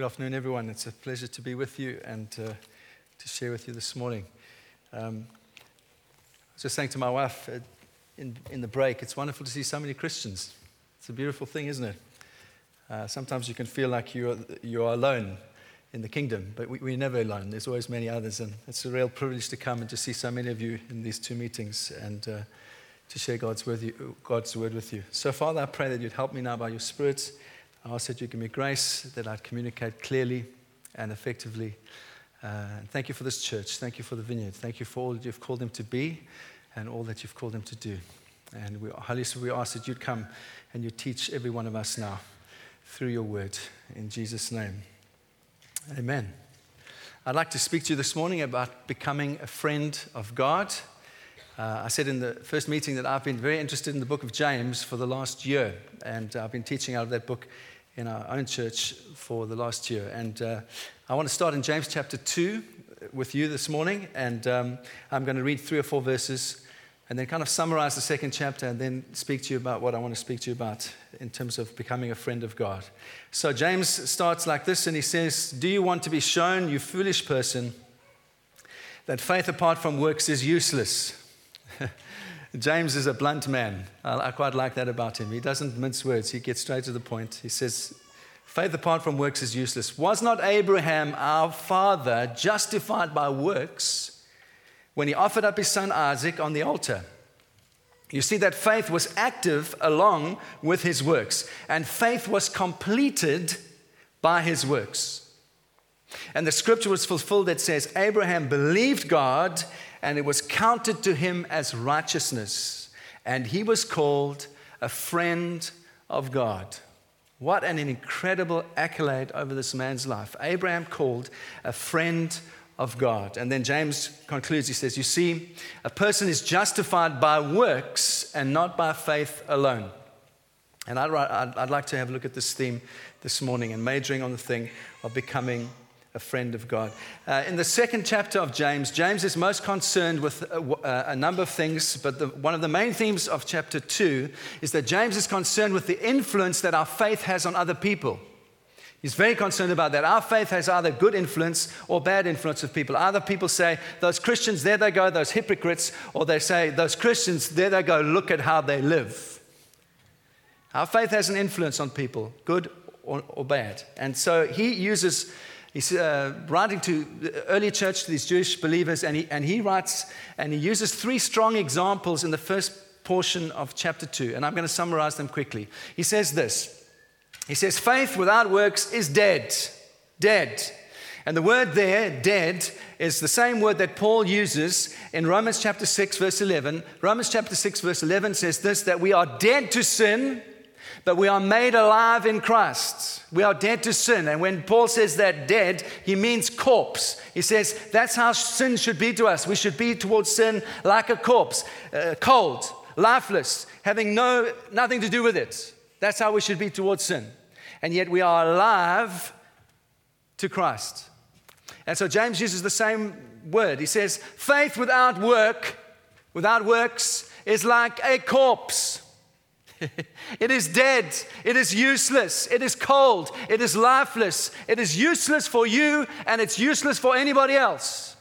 Good afternoon, everyone. It's a pleasure to be with you and uh, to share with you this morning. Um, I was just saying to my wife uh, in, in the break, it's wonderful to see so many Christians. It's a beautiful thing, isn't it? Uh, sometimes you can feel like you're, you're alone in the kingdom, but we, we're never alone. There's always many others, and it's a real privilege to come and to see so many of you in these two meetings and uh, to share God's word, you, God's word with you. So, Father, I pray that you'd help me now by your Spirit I ask that you give me grace, that I'd communicate clearly and effectively. Uh, thank you for this church. Thank you for the vineyard. Thank you for all that you've called them to be and all that you've called them to do. And we, Holy Spirit, we ask that you'd come and you teach every one of us now through your word. In Jesus' name. Amen. I'd like to speak to you this morning about becoming a friend of God. Uh, I said in the first meeting that I've been very interested in the book of James for the last year, and I've been teaching out of that book in our own church for the last year. And uh, I want to start in James chapter 2 with you this morning. And um, I'm going to read three or four verses and then kind of summarize the second chapter and then speak to you about what I want to speak to you about in terms of becoming a friend of God. So James starts like this and he says, Do you want to be shown, you foolish person, that faith apart from works is useless? James is a blunt man. I, I quite like that about him. He doesn't mince words, he gets straight to the point. He says, Faith apart from works is useless. Was not Abraham, our father, justified by works when he offered up his son Isaac on the altar? You see that faith was active along with his works, and faith was completed by his works. And the scripture was fulfilled that says, Abraham believed God, and it was counted to him as righteousness, and he was called a friend of God. What an incredible accolade over this man's life. Abraham called a friend of God. And then James concludes, he says, You see, a person is justified by works and not by faith alone. And I'd, I'd, I'd like to have a look at this theme this morning and majoring on the thing of becoming a friend of God. Uh, in the second chapter of James, James is most concerned with a, uh, uh, a number of things, but the, one of the main themes of chapter 2 is that James is concerned with the influence that our faith has on other people. He's very concerned about that. Our faith has either good influence or bad influence of people. Either people say, those Christians, there they go, those hypocrites, or they say, those Christians, there they go, look at how they live. Our faith has an influence on people, good or, or bad. And so he uses He's uh, writing to the early church, to these Jewish believers, and he, and he writes and he uses three strong examples in the first portion of chapter 2. And I'm going to summarize them quickly. He says this He says, Faith without works is dead. Dead. And the word there, dead, is the same word that Paul uses in Romans chapter 6, verse 11. Romans chapter 6, verse 11 says this that we are dead to sin but we are made alive in Christ. We are dead to sin. And when Paul says that dead, he means corpse. He says that's how sin should be to us. We should be towards sin like a corpse, uh, cold, lifeless, having no, nothing to do with it. That's how we should be towards sin. And yet we are alive to Christ. And so James uses the same word. He says, faith without work, without works, is like a corpse. it is dead. It is useless. It is cold. It is lifeless. It is useless for you and it's useless for anybody else.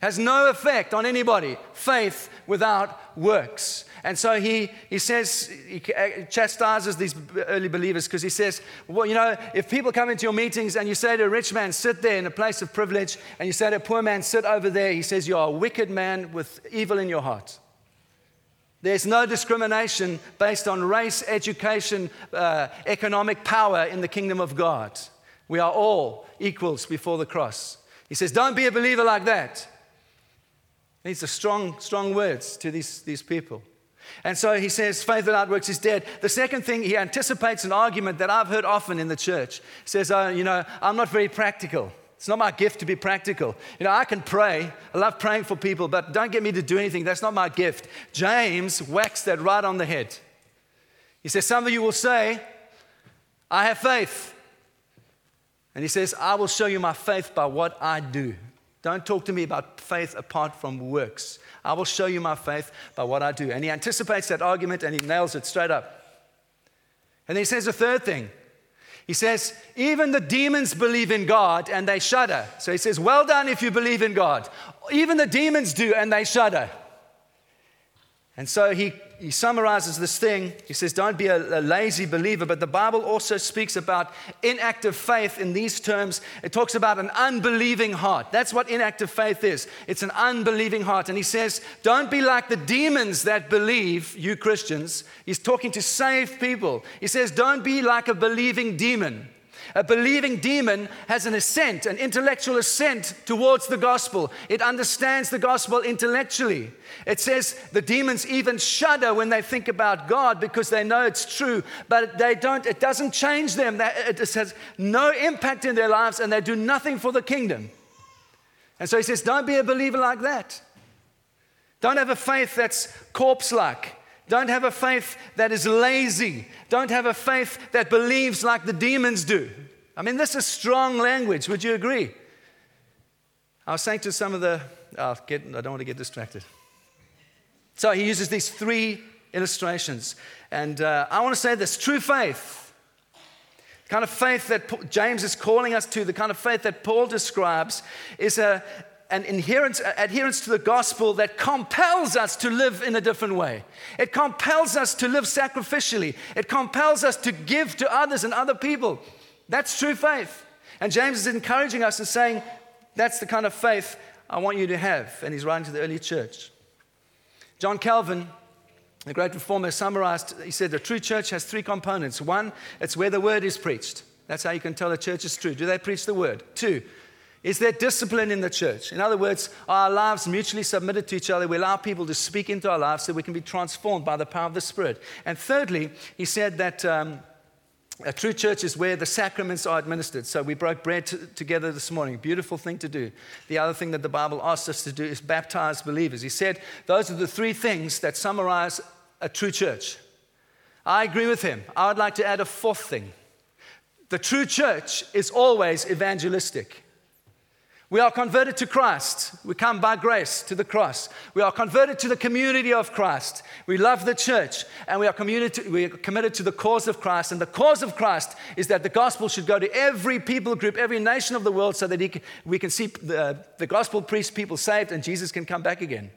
Has no effect on anybody. Faith without works. And so he, he says, he uh, chastises these early believers because he says, well, you know, if people come into your meetings and you say to a rich man, sit there in a place of privilege, and you say to a poor man, sit over there, he says, you are a wicked man with evil in your heart. There's no discrimination based on race, education, uh, economic power in the kingdom of God. We are all equals before the cross. He says, Don't be a believer like that. These are strong, strong words to these, these people. And so he says, faith without works is dead. The second thing, he anticipates an argument that I've heard often in the church. He says, oh, you know, I'm not very practical. It's not my gift to be practical. You know, I can pray. I love praying for people, but don't get me to do anything. That's not my gift. James whacks that right on the head. He says, Some of you will say, I have faith. And he says, I will show you my faith by what I do. Don't talk to me about faith apart from works. I will show you my faith by what I do. And he anticipates that argument and he nails it straight up. And he says a third thing He says, even the demons believe in God and they shudder. So he says, Well done if you believe in God. Even the demons do and they shudder. And so he, he summarizes this thing. He says, Don't be a, a, lazy believer. But the Bible also speaks about inactive faith in these terms. It talks about an unbelieving heart. That's what inactive faith is it's an unbelieving heart. And he says, Don't be like the demons that believe, you Christians. He's talking to saved people. He says, Don't be like a believing demon. A believing demon has an assent, an intellectual assent towards the gospel. It understands the gospel intellectually. It says the demons even shudder when they think about God because they know it's true, but they don't, it doesn't change them. It has no impact in their lives and they do nothing for the kingdom. And so he says, Don't be a believer like that. Don't have a faith that's corpse like. Don't have a faith that is lazy. Don't have a faith that believes like the demons do. I mean, this is strong language. Would you agree? I was saying to some of the, oh, get, I don't want to get distracted. So he uses these three illustrations. And uh, I want to say this true faith, the kind of faith that James is calling us to, the kind of faith that Paul describes, is a, an adherence, adherence to the gospel that compels us to live in a different way. It compels us to live sacrificially. It compels us to give to others and other people. That's true faith. And James is encouraging us and saying, that's the kind of faith I want you to have. And he's writing to the early church. John Calvin, the great reformer, summarized, he said, the true church has three components. One, it's where the word is preached. That's how you can tell a church is true. Do they preach the word? Two, is there discipline in the church? In other words, are our lives mutually submitted to each other? We allow people to speak into our lives so we can be transformed by the power of the Spirit. And thirdly, he said that um, a true church is where the sacraments are administered. So we broke bread t- together this morning. Beautiful thing to do. The other thing that the Bible asks us to do is baptize believers. He said those are the three things that summarize a true church. I agree with him. I would like to add a fourth thing. The true church is always evangelistic. We are converted to Christ. We come by grace to the cross. We are converted to the community of Christ. We love the church and we are, we are committed to the cause of Christ. And the cause of Christ is that the gospel should go to every people group, every nation of the world, so that can, we can see the, the gospel preached, people saved, and Jesus can come back again.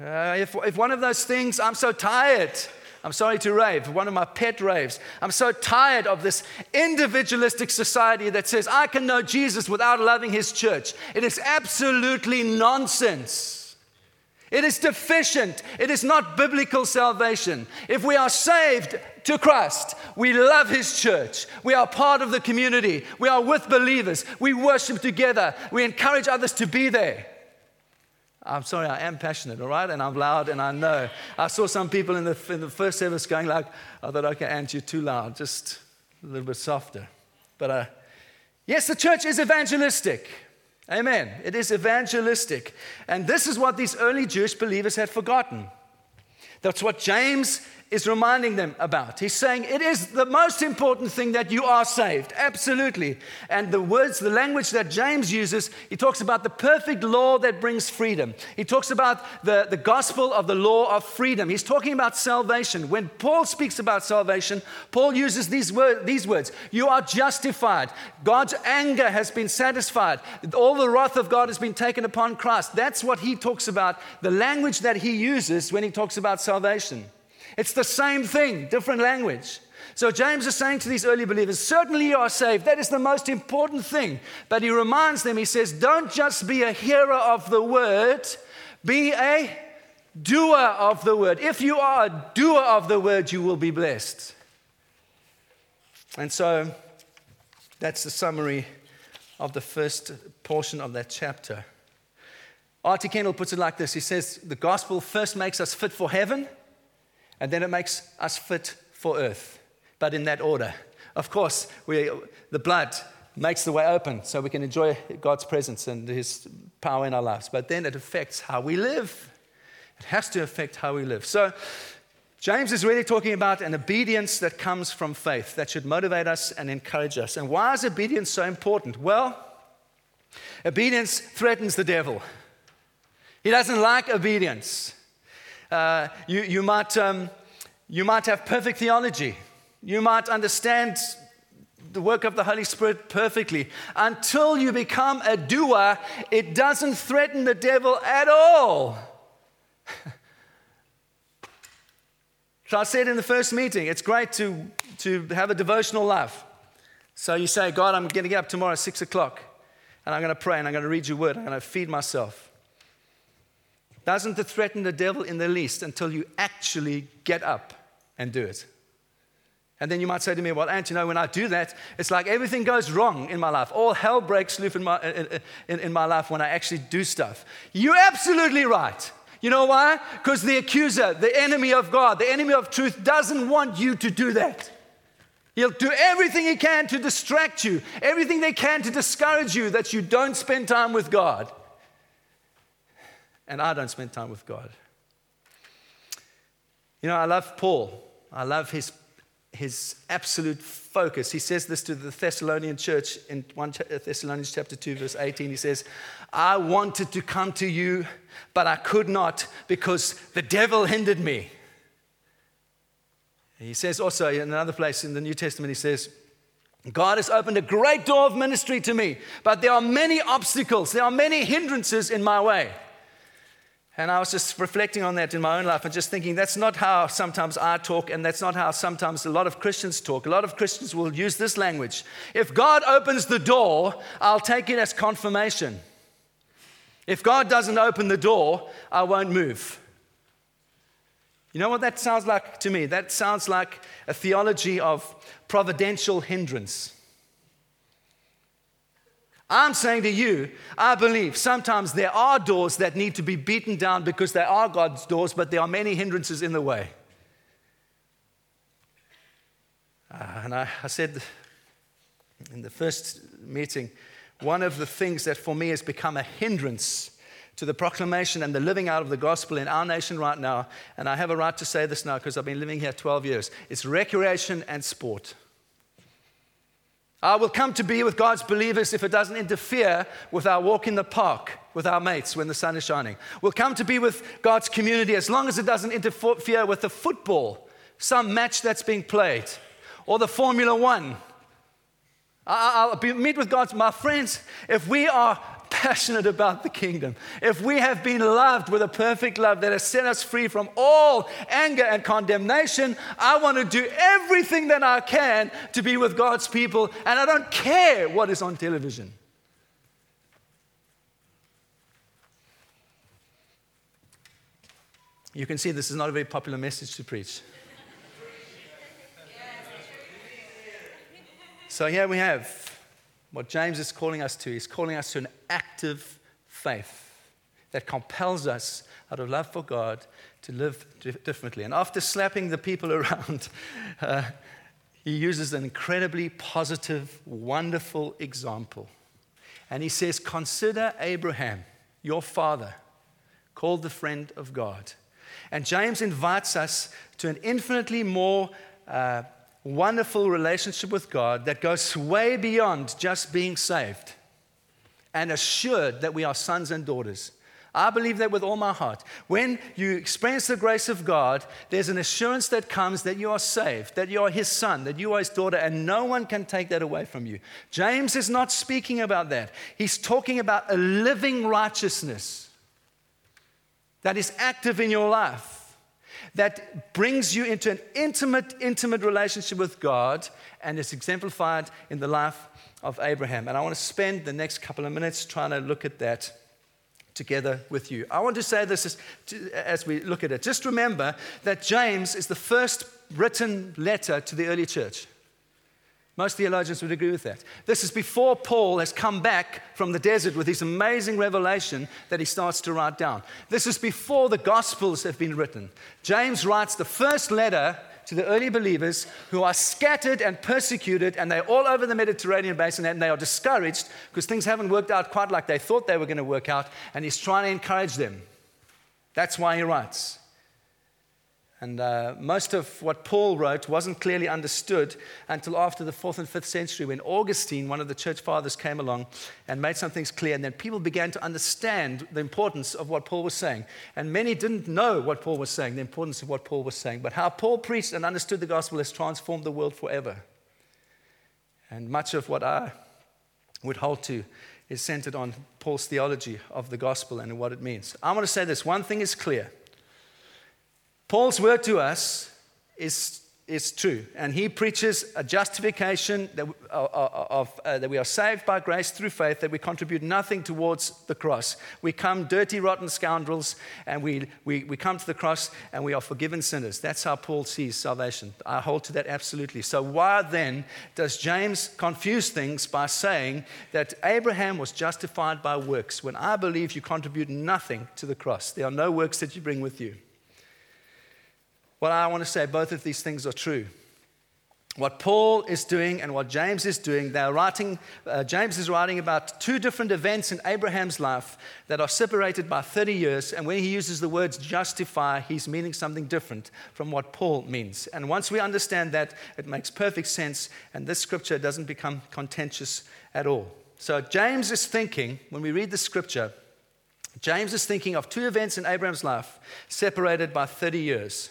Uh, if, if one of those things, I'm so tired I'm sorry to rave, one of my pet raves. I'm so tired of this individualistic society that says, I can know Jesus without loving his church. It is absolutely nonsense. It is deficient. It is not biblical salvation. If we are saved to Christ, we love His church. We are part of the community. We are with believers. We worship together. We encourage others to be there. I'm sorry, I am passionate, all right? And I'm loud and I know. I saw some people in the, in the first service going like, I thought, okay, Ant, you're too loud, just a little bit softer. But uh, yes, the church is evangelistic. Amen. It is evangelistic. And this is what these early Jewish believers had forgotten. That's what James is reminding them about. He's saying it is the most important thing that you are saved, absolutely. And the words, the language that James uses, he talks about the perfect law that brings freedom. He talks about the, the gospel of the law of freedom. He's talking about salvation. When Paul speaks about salvation, Paul uses these, word, these words You are justified. God's anger has been satisfied. All the wrath of God has been taken upon Christ. That's what he talks about, the language that he uses when he talks about salvation. It's the same thing, different language. So James is saying to these early believers, certainly you are saved. That is the most important thing. But he reminds them, he says, don't just be a hearer of the word, be a doer of the word. If you are a doer of the word, you will be blessed. And so that's the summary of the first portion of that chapter. R.T. Kendall puts it like this He says, The gospel first makes us fit for heaven and then it makes us fit for earth, but in that order. Of course, we, the blood makes the way open so we can enjoy God's presence and His power in our lives, but then it affects how we live. It has to affect how we live. So, James is really talking about an obedience that comes from faith that should motivate us and encourage us. And why is obedience so important? Well, obedience threatens the devil. He doesn't like obedience. Uh, you, you, might, um, you might have perfect theology. You might understand the work of the Holy Spirit perfectly. Until you become a doer, it doesn't threaten the devil at all. so I said in the first meeting, it's great to, to have a devotional life. So you say, God, I'm going to get up tomorrow at six o'clock, and I'm going to pray, and I'm going to read your word, I'm going to feed myself. Doesn't threaten the devil in the least until you actually get up and do it? And then you might say to me, Well, Ant, you know, when I do that, it's like everything goes wrong in my life. All hell breaks loose in my, in, in, in my life when I actually do stuff. You're absolutely right. You know why? Because the accuser, the enemy of God, the enemy of truth, doesn't want you to do that. He'll do everything he can to distract you, everything they can to discourage you that you don't spend time with God and I don't spend time with God. You know, I love Paul. I love his, his absolute focus. He says this to the Thessalonian church in 1 uh, Thessalonians chapter 2, verse 18. He says, I wanted to come to you, but I could not because the devil hindered me. He says also in another place in the New Testament, he says, God has opened a great door of ministry to me, but there are many obstacles, there are many hindrances in my way. And I was just reflecting on that in my own life and just thinking that's not how sometimes I talk, and that's not how sometimes a lot of Christians talk. A lot of Christians will use this language If God opens the door, I'll take it as confirmation. If God doesn't open the door, I won't move. You know what that sounds like to me? That sounds like a theology of providential hindrance. I'm saying to you, I believe sometimes there are doors that need to be beaten down because they are God's doors, but there are many hindrances in the way. Uh, and I, I said in the first meeting, one of the things that for me has become a hindrance to the proclamation and the living out of the gospel in our nation right now, and I have a right to say this now because I've been living here 12 years, it's recreation and sport. I will come to be with God's believers if it doesn't interfere with our walk in the park with our mates when the sun is shining. We'll come to be with God's community as long as it doesn't interfere with the football, some match that's being played, or the Formula One. I'll meet with God's, my friends. If we are passionate about the kingdom, if we have been loved with a perfect love that has set us free from all anger and condemnation, I want to do everything that I can to be with God's people, and I don't care what is on television. You can see this is not a very popular message to preach. So here we have what James is calling us to. He's calling us to an active faith that compels us, out of love for God, to live differently. And after slapping the people around, uh, he uses an incredibly positive, wonderful example. And he says, Consider Abraham, your father, called the friend of God. And James invites us to an infinitely more uh, wonderful relationship with God that goes way beyond just being saved and assured that we are sons and daughters. I believe that with all my heart. When you experience the grace of God, there's an assurance that comes that you are saved, that you are His son, that you are His daughter, and no one can take that away from you. James is not speaking about that. He's talking about a living righteousness that is active in your life that brings you into an intimate, intimate relationship with God, and is exemplified in the life of Abraham. And I want to spend the next couple of minutes trying to look at that together with you. I want to say this as, as we look at it. Just remember that James is the first written letter to the early church. Most theologians would agree with that. This is before Paul has come back from the desert with his amazing revelation that he starts to write down. This is before the Gospels have been written. James writes the first letter to the early believers who are scattered and persecuted, and they're all over the Mediterranean basin, and they are discouraged because things haven't worked out quite like they thought they were going to work out, and he's trying to encourage them. That's why he writes. And uh, most of what Paul wrote wasn't clearly understood until after the fourth and fifth century when Augustine, one of the church fathers, came along and made some things clear. And then people began to understand the importance of what Paul was saying. And many didn't know what Paul was saying, the importance of what Paul was saying. But how Paul preached and understood the gospel has transformed the world forever. And much of what I would hold to is centered on Paul's theology of the gospel and what it means. I want to say this one thing is clear Paul's word to us is is true. And he preaches a justification that, of, uh, that we are saved by grace through faith, that we contribute nothing towards the cross. We come dirty, rotten scoundrels, and we, we, we come to the cross and we are forgiven sinners. That's how Paul sees salvation. I hold to that absolutely. So, why then does James confuse things by saying that Abraham was justified by works when I believe you contribute nothing to the cross? There are no works that you bring with you. Well, I want to say both of these things are true. What Paul is doing and what James is doing, they're writing, uh, James is writing about two different events in Abraham's life that are separated by 30 years. And when he uses the words justify, he's meaning something different from what Paul means. And once we understand that, it makes perfect sense, and this scripture doesn't become contentious at all. So, James is thinking, when we read the scripture, James is thinking of two events in Abraham's life separated by 30 years.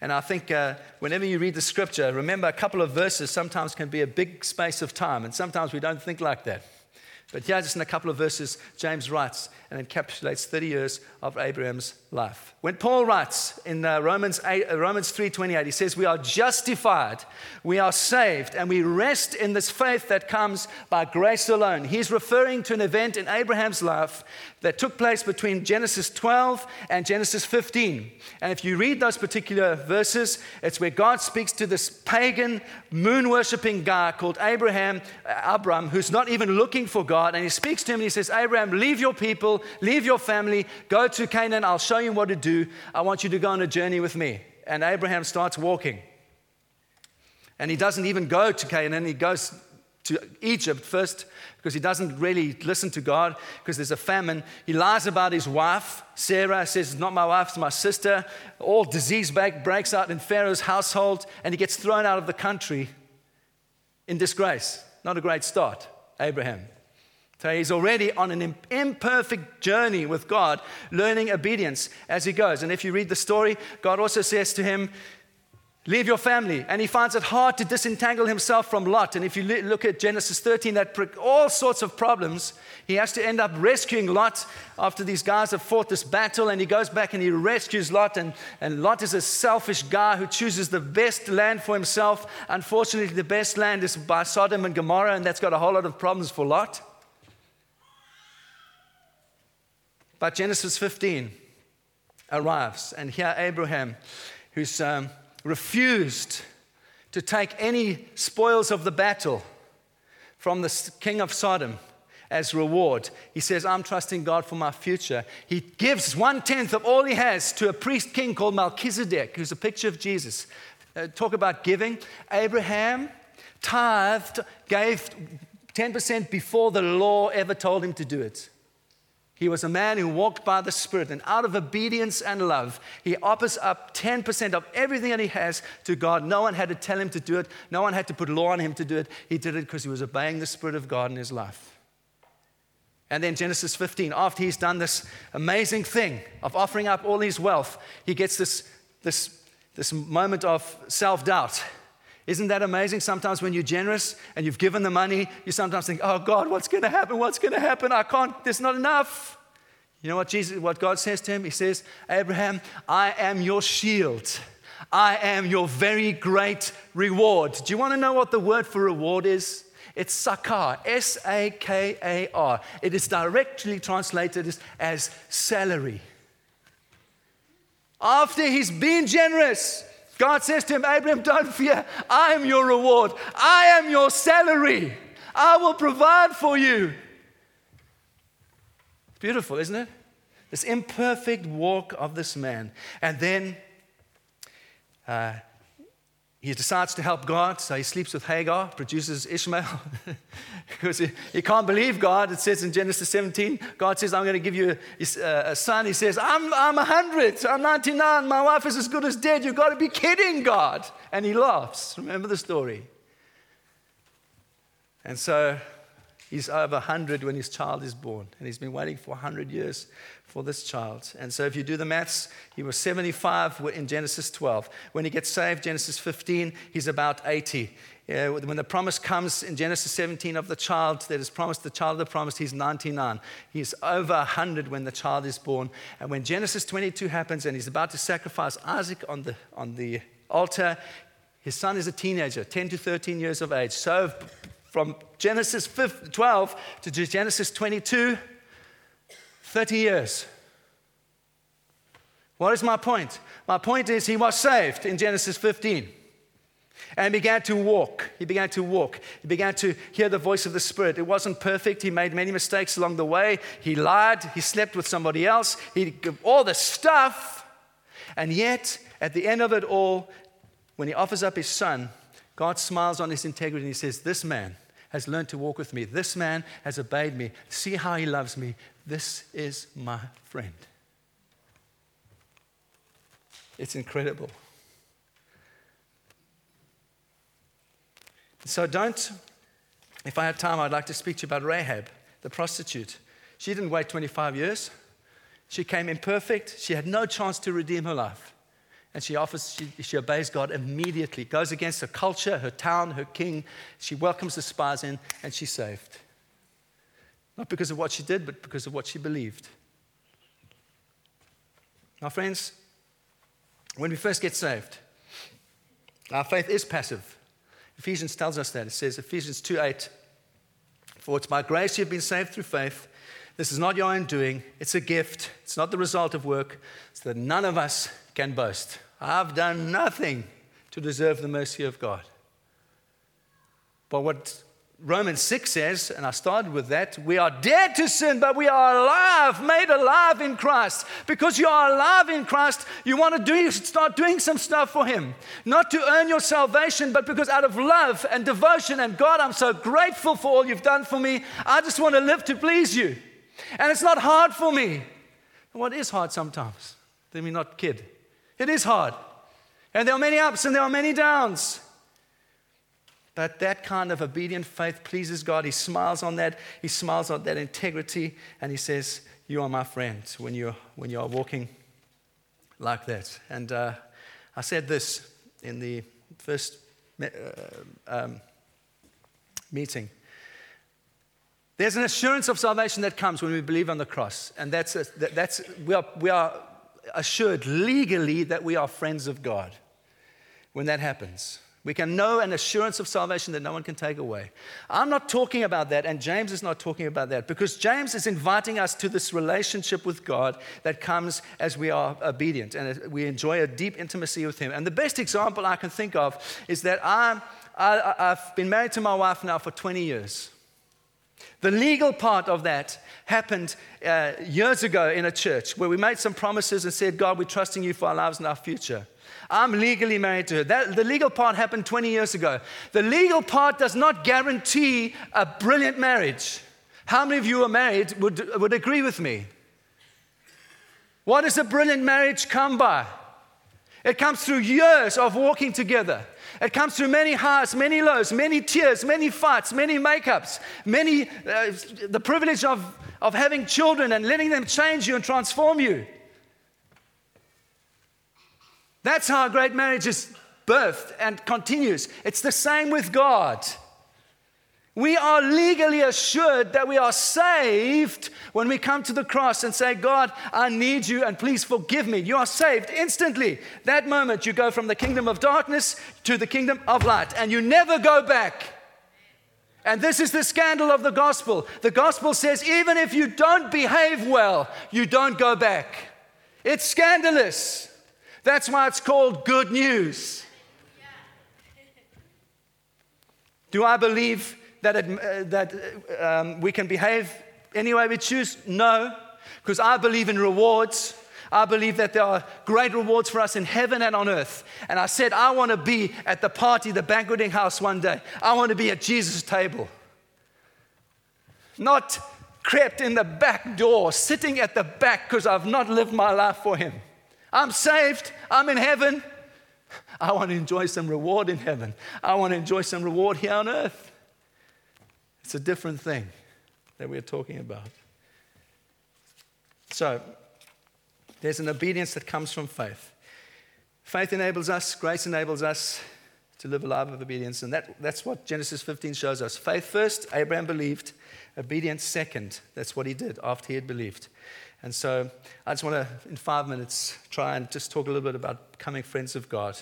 And I think uh, whenever you read the scripture, remember a couple of verses sometimes can be a big space of time, and sometimes we don't think like that. But just in a couple of verses, James writes and encapsulates 30 years of Abraham's life. When Paul writes in uh, Romans, 8, uh, Romans 3.28, he says, we are justified, we are saved, and we rest in this faith that comes by grace alone. He's referring to an event in Abraham's life that took place between Genesis 12 and Genesis 15. And if you read those particular verses, it's where God speaks to this pagan, moon worshipping guy called Abraham, uh, Abram, who's not even looking for God. And he speaks to him and he says, Abraham, leave your people, leave your family, go to Canaan, I'll show you what to do. I want you to go on a journey with me. And Abraham starts walking. And he doesn't even go to Canaan, he goes to Egypt first because he doesn't really listen to God because there's a famine. He lies about his wife. Sarah says, It's not my wife, it's my sister. All disease breaks out in Pharaoh's household, and he gets thrown out of the country in disgrace. Not a great start, Abraham. So he's already on an imperfect journey with God, learning obedience as he goes. And if you read the story, God also says to him, Leave your family. And he finds it hard to disentangle himself from Lot. And if you look at Genesis 13, that all sorts of problems. He has to end up rescuing Lot after these guys have fought this battle. And he goes back and he rescues Lot. And, and Lot is a selfish guy who chooses the best land for himself. Unfortunately, the best land is by Sodom and Gomorrah, and that's got a whole lot of problems for Lot. But Genesis 15 arrives, and here Abraham, who's um, refused to take any spoils of the battle from the king of Sodom as reward. He says, I'm trusting God for my future. He gives one tenth of all he has to a priest king called Melchizedek, who's a picture of Jesus. Uh, talk about giving. Abraham tithed, gave 10% before the law ever told him to do it. He was a man who walked by the Spirit, and out of obedience and love, he offers up 10% of everything that he has to God. No one had to tell him to do it, no one had to put law on him to do it. He did it because he was obeying the Spirit of God in his life. And then Genesis 15, after he's done this amazing thing of offering up all his wealth, he gets this, this, this moment of self doubt. Isn't that amazing? Sometimes when you're generous and you've given the money, you sometimes think, oh God, what's going to happen? What's going to happen? I can't, there's not enough. You know what Jesus, what God says to him? He says, Abraham, I am your shield. I am your very great reward. Do you want to know what the word for reward is? It's sakar, S A K A R. It is directly translated as, as salary. After he's been generous, God says to him, Abraham, don't fear. I am your reward. I am your salary. I will provide for you. Beautiful, isn't it? This imperfect walk of this man. And then uh, he decides to help God, so he sleeps with Hagar, produces Ishmael, because he, he, can't believe God. It says in Genesis 17, God says, I'm going to give you a, a son. He says, I'm, I'm 100, I'm 99, my wife is as good as dead. You've got to be kidding, God. And he laughs. Remember the story. And so He's over 100 when his child is born, and he's been waiting for 100 years for this child. And so, if you do the maths, he was 75 in Genesis 12. When he gets saved, Genesis 15, he's about 80. Uh, yeah, when the promise comes in Genesis 17 of the child that is promised, the child of the promise, he's 99. He's over 100 when the child is born. And when Genesis 22 happens and he's about to sacrifice Isaac on the, on the altar, his son is a teenager, 10 to 13 years of age. So from Genesis 12 to Genesis 22, 30 years. What is my point? My point is he was saved in Genesis 15 and began to walk. He began to walk. He began to hear the voice of the Spirit. It wasn't perfect. He made many mistakes along the way. He lied. He slept with somebody else. He all the stuff. And yet, at the end of it all, when he offers up his son, God smiles on his integrity and he says, This man has learned to walk with me. This man has obeyed me. See how he loves me. This is my friend. It's incredible. So don't, if I had time, I'd like to speak to you about Rahab, the prostitute. She didn't wait 25 years. She came imperfect. She had no chance to redeem her life. And she offers, she, she obeys God immediately, goes against her culture, her town, her king. She welcomes the spies in, and she's saved. Not because of what she did, but because of what she believed. Now, friends, when we first get saved, our faith is passive. Ephesians tells us that. It says, Ephesians 2 8, For it's by grace you've been saved through faith. This is not your own doing, it's a gift. It's not the result of work, so that none of us can boast. I've done nothing to deserve the mercy of God. But what Romans 6 says, and I started with that, we are dead to sin, but we are alive, made alive in Christ. Because you are alive in Christ, you want to do, start doing some stuff for Him. Not to earn your salvation, but because out of love and devotion, and God, I'm so grateful for all you've done for me. I just want to live to please you. And it's not hard for me. What is hard sometimes? Let me not kid. It is hard. And there are many ups and there are many downs. But that kind of obedient faith pleases God. He smiles on that. He smiles on that integrity. And he says, You are my friend when you're, when you are walking like that. And uh, I said this in the first uh, um, meeting. There's an assurance of salvation that comes when we believe on the cross. And that's, a, that's we, are, we are assured legally that we are friends of God when that happens. We can know an assurance of salvation that no one can take away. I'm not talking about that, and James is not talking about that, because James is inviting us to this relationship with God that comes as we are obedient and we enjoy a deep intimacy with Him. And the best example I can think of is that I'm, I, I've been married to my wife now for 20 years. The legal part of that happened uh, years ago in a church where we made some promises and said, God, we're trusting you for our lives and our future. I'm legally married to her. That, the legal part happened 20 years ago. The legal part does not guarantee a brilliant marriage. How many of you are married would, would agree with me? What does a brilliant marriage come by? It comes through years of walking together. It comes through many highs, many lows, many tears, many fights, many makeups, many, uh, the privilege of, of having children and letting them change you and transform you. That's how a great marriage is birthed and continues. It's the same with God. We are legally assured that we are saved when we come to the cross and say, God, I need you and please forgive me. You are saved instantly. That moment, you go from the kingdom of darkness to the kingdom of light, and you never go back. And this is the scandal of the gospel. The gospel says, even if you don't behave well, you don't go back. It's scandalous. That's why it's called good news. Do I believe that, it, uh, that um, we can behave any way we choose? No, because I believe in rewards. I believe that there are great rewards for us in heaven and on earth. And I said, I want to be at the party, the banqueting house one day. I want to be at Jesus' table. Not crept in the back door, sitting at the back because I've not lived my life for Him. I'm saved. I'm in heaven. I want to enjoy some reward in heaven. I want to enjoy some reward here on earth. It's a different thing. that we're talking about. So, there's an obedience that comes from faith. Faith enables us, grace enables us to live a life of obedience. And that, that's what Genesis 15 shows us. Faith first, Abraham believed. Obedience second. That's what he did after he had believed. And so I just want to, in five minutes, try and just talk a little bit about becoming friends of God.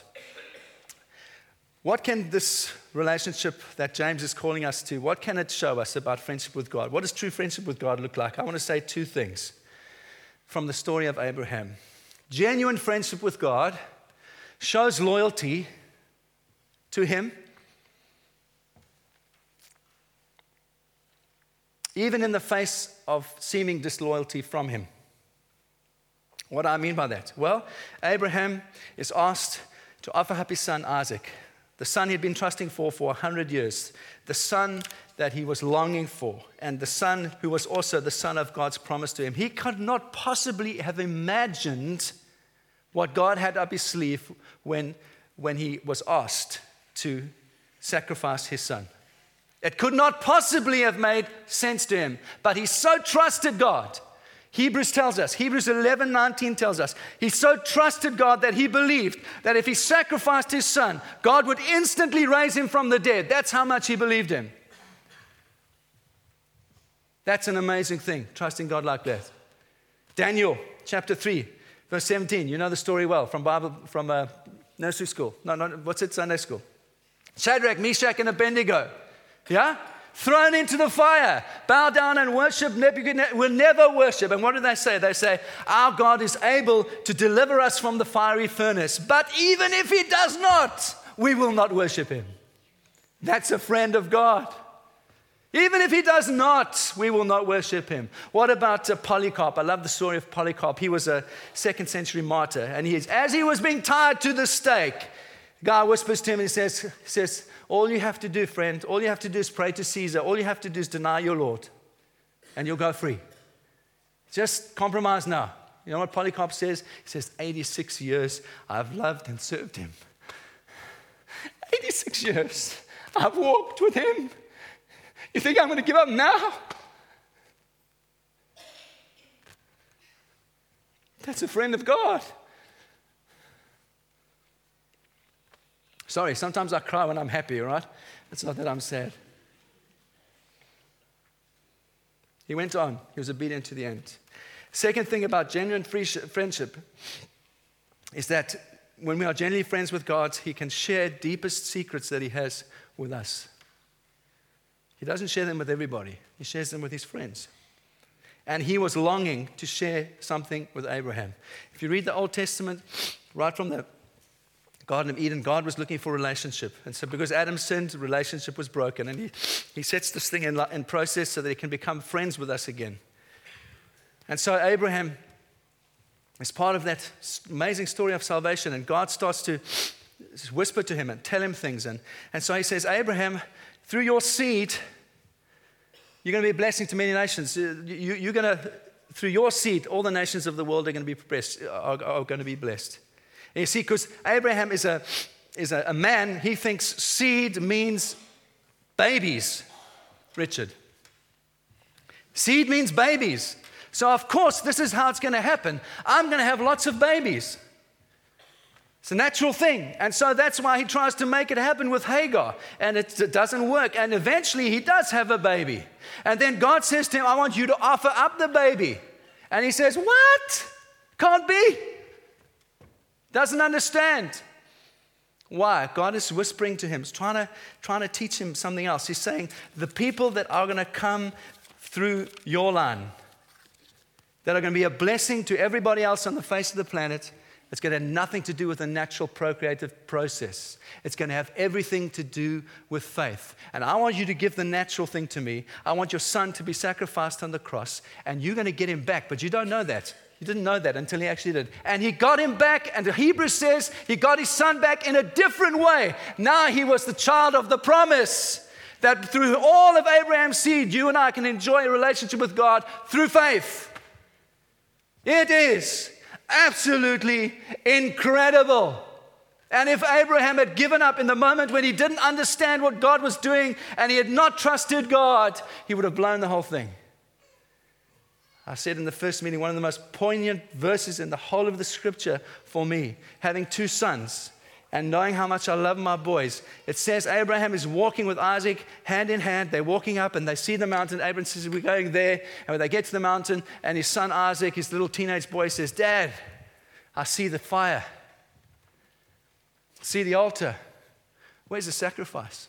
What can this relationship that James is calling us to, what can it show us about friendship with God? What does true friendship with God look like? I want to say two things from the story of Abraham. Genuine friendship with God shows loyalty to Him, even in the face of seeming disloyalty from Him. What do I mean by that? Well, Abraham is asked to offer up his son Isaac, the son he'd been trusting for for 100 years, the son that he was longing for, and the son who was also the son of God's promise to him. He could not possibly have imagined what God had up his sleeve when, when he was asked to sacrifice his son. It could not possibly have made sense to him, but he so trusted God. Hebrews tells us, Hebrews 11 19 tells us, he so trusted God that he believed that if he sacrificed his son, God would instantly raise him from the dead. That's how much he believed him. That's an amazing thing, trusting God like that. Daniel chapter 3, verse 17. You know the story well from Bible, from uh, nursery school. No, no, what's it? Sunday school. Shadrach, Meshach, and Abednego. Yeah? Thrown into the fire. Bow down and worship Nebuchadnezzar. We'll never worship. And what do they say? They say, Our God is able to deliver us from the fiery furnace. But even if He does not, we will not worship Him. That's a friend of God. Even if he does not, we will not worship him. What about uh, Polycarp? I love the story of Polycarp. He was a second century martyr. And he is, as he was being tied to the stake, God whispers to him and he says, says, All you have to do, friend, all you have to do is pray to Caesar. All you have to do is deny your Lord, and you'll go free. Just compromise now. You know what Polycarp says? He says, 86 years I've loved and served him. 86 years I've walked with him. You think I'm going to give up now? That's a friend of God. Sorry, sometimes I cry when I'm happy, right? It's not that I'm sad. He went on, he was obedient to the end. Second thing about genuine friendship is that when we are genuinely friends with God, He can share deepest secrets that He has with us. He doesn't share them with everybody, He shares them with His friends. And He was longing to share something with Abraham. If you read the Old Testament, right from the Garden of Eden, God was looking for a relationship. And so, because Adam sinned, relationship was broken. And he, he sets this thing in, in process so that he can become friends with us again. And so, Abraham is part of that amazing story of salvation. And God starts to whisper to him and tell him things. And, and so, he says, Abraham, through your seed, you're going to be a blessing to many nations. You, you're going to, through your seed, all the nations of the world are going to be, blessed, are, are going to be blessed. You see, because Abraham is, a, is a, a man, he thinks seed means babies, Richard. Seed means babies. So, of course, this is how it's going to happen. I'm going to have lots of babies. It's a natural thing. And so that's why he tries to make it happen with Hagar. And it, doesn't work. And eventually he does have a baby. And then God says to him, I want you to offer up the baby. And he says, What? Can't be. Doesn't understand. Why? God is whispering to him, trying to, trying to teach him something else. He's saying, the people that are going to come through your line, that are going to be a blessing to everybody else on the face of the planet, it's going to have nothing to do with the natural procreative process. It's going to have everything to do with faith. And I want you to give the natural thing to me. I want your son to be sacrificed on the cross, and you're going to get him back, but you don't know that. He didn't know that until he actually did. And he got him back, and the Hebrew says he got his son back in a different way. Now he was the child of the promise. That through all of Abraham's seed, you and I can enjoy a relationship with God through faith. It is absolutely incredible. And if Abraham had given up in the moment when he didn't understand what God was doing and he had not trusted God, he would have blown the whole thing. I said in the first meeting, one of the most poignant verses in the whole of the scripture for me, having two sons and knowing how much I love my boys. It says Abraham is walking with Isaac hand in hand. They're walking up and they see the mountain. Abraham says, We're going there. And when they get to the mountain, and his son Isaac, his little teenage boy, says, Dad, I see the fire. See the altar. Where's the sacrifice?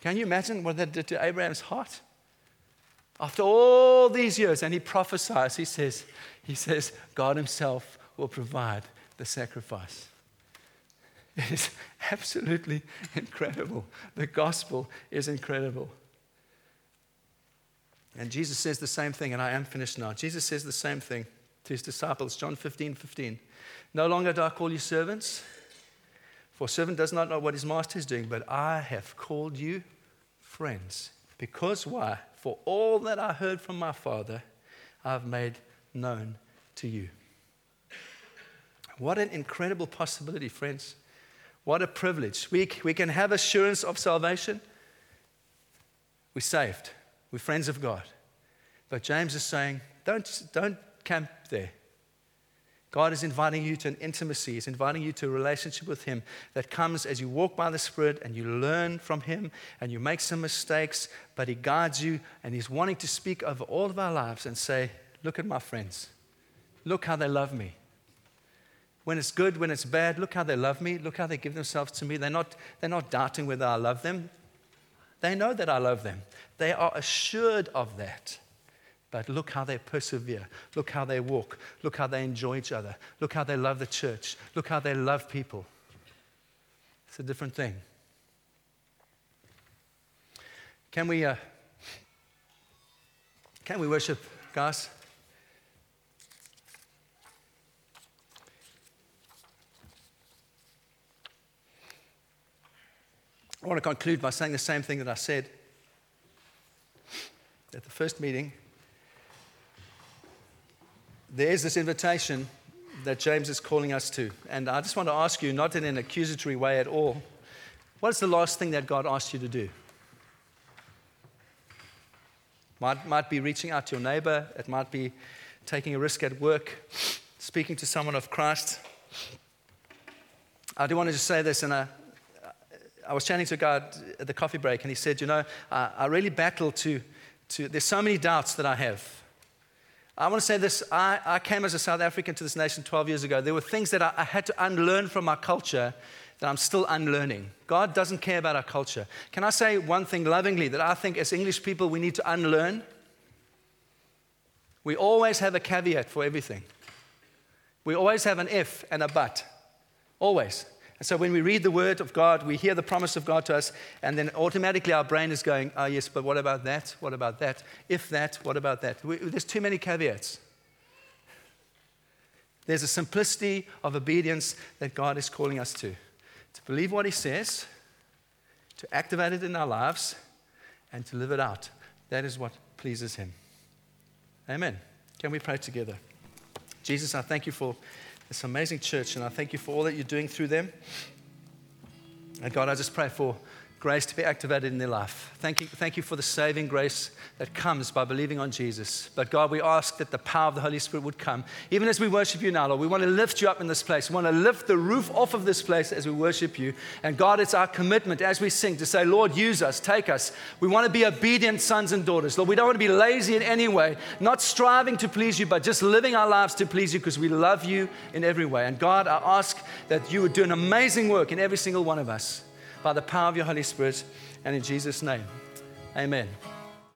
Can you imagine what that did to Abraham's heart? After all these years, and he prophesies, he says, he says, God himself will provide the sacrifice. It is absolutely incredible. The gospel is incredible. And Jesus says the same thing, and I am finished now. Jesus says the same thing to his disciples, John 15 15. No longer do I call you servants, for a servant does not know what his master is doing, but I have called you friends. Because why? For all that I heard from my Father, I've made known to you. What an incredible possibility, friends. What a privilege. We, we can have assurance of salvation. We're saved. We're friends of God. But James is saying, don't, don't camp there. God is inviting you to an intimacy. He's inviting you to a relationship with Him that comes as you walk by the Spirit and you learn from Him and you make some mistakes, but He guides you and He's wanting to speak over all of our lives and say, Look at my friends. Look how they love me. When it's good, when it's bad, look how they love me. Look how they give themselves to me. They're not, they're not doubting whether I love them. They know that I love them. They are assured of that. But look how they persevere. Look how they walk. Look how they enjoy each other. Look how they love the church. Look how they love people. It's a different thing. Can we, uh, can we worship, guys? I want to conclude by saying the same thing that I said at the first meeting there is this invitation that James is calling us to. And I just want to ask you, not in an accusatory way at all, what is the last thing that God asked you to do? Might, might be reaching out to your neighbor, it might be taking a risk at work, speaking to someone of Christ. I do want to just say this, and I, I was chatting to a guy at the coffee break, and he said, You know, I, I really battle to, to, there's so many doubts that I have. I want to say this I, I, came as a South African to this nation 12 years ago. There were things that I, I, had to unlearn from our culture that I'm still unlearning. God doesn't care about our culture. Can I say one thing lovingly that I think as English people we need to unlearn? We always have a caveat for everything, we always have an if and a but. Always. And so when we read the word of God, we hear the promise of God to us, and then automatically our brain is going, oh, yes, but what about that? What about that? If that, what about that? We, there's too many caveats. There's a simplicity of obedience that God is calling us to to believe what He says, to activate it in our lives, and to live it out. That is what pleases Him. Amen. Can we pray together? Jesus, I thank you for this amazing church, and I thank you for all that you're doing through them. And God, I just pray for grace to be activated in their life. Thank you, thank you for the saving grace that comes by believing on Jesus. But God, we ask that the power of the Holy Spirit would come. Even as we worship you now, Lord, we want to lift you up in this place. We want to lift the roof off of this place as we worship you. And God, it's our commitment as we sing to say, Lord, use us, take us. We want to be obedient sons and daughters. Lord, we don't want to be lazy in any way, not striving to please you, but just living our lives to please you because we love you in every way. And God, I ask that you would do an amazing work in every single one of us by the power of your Holy Spirit and in Jesus' name. Amen.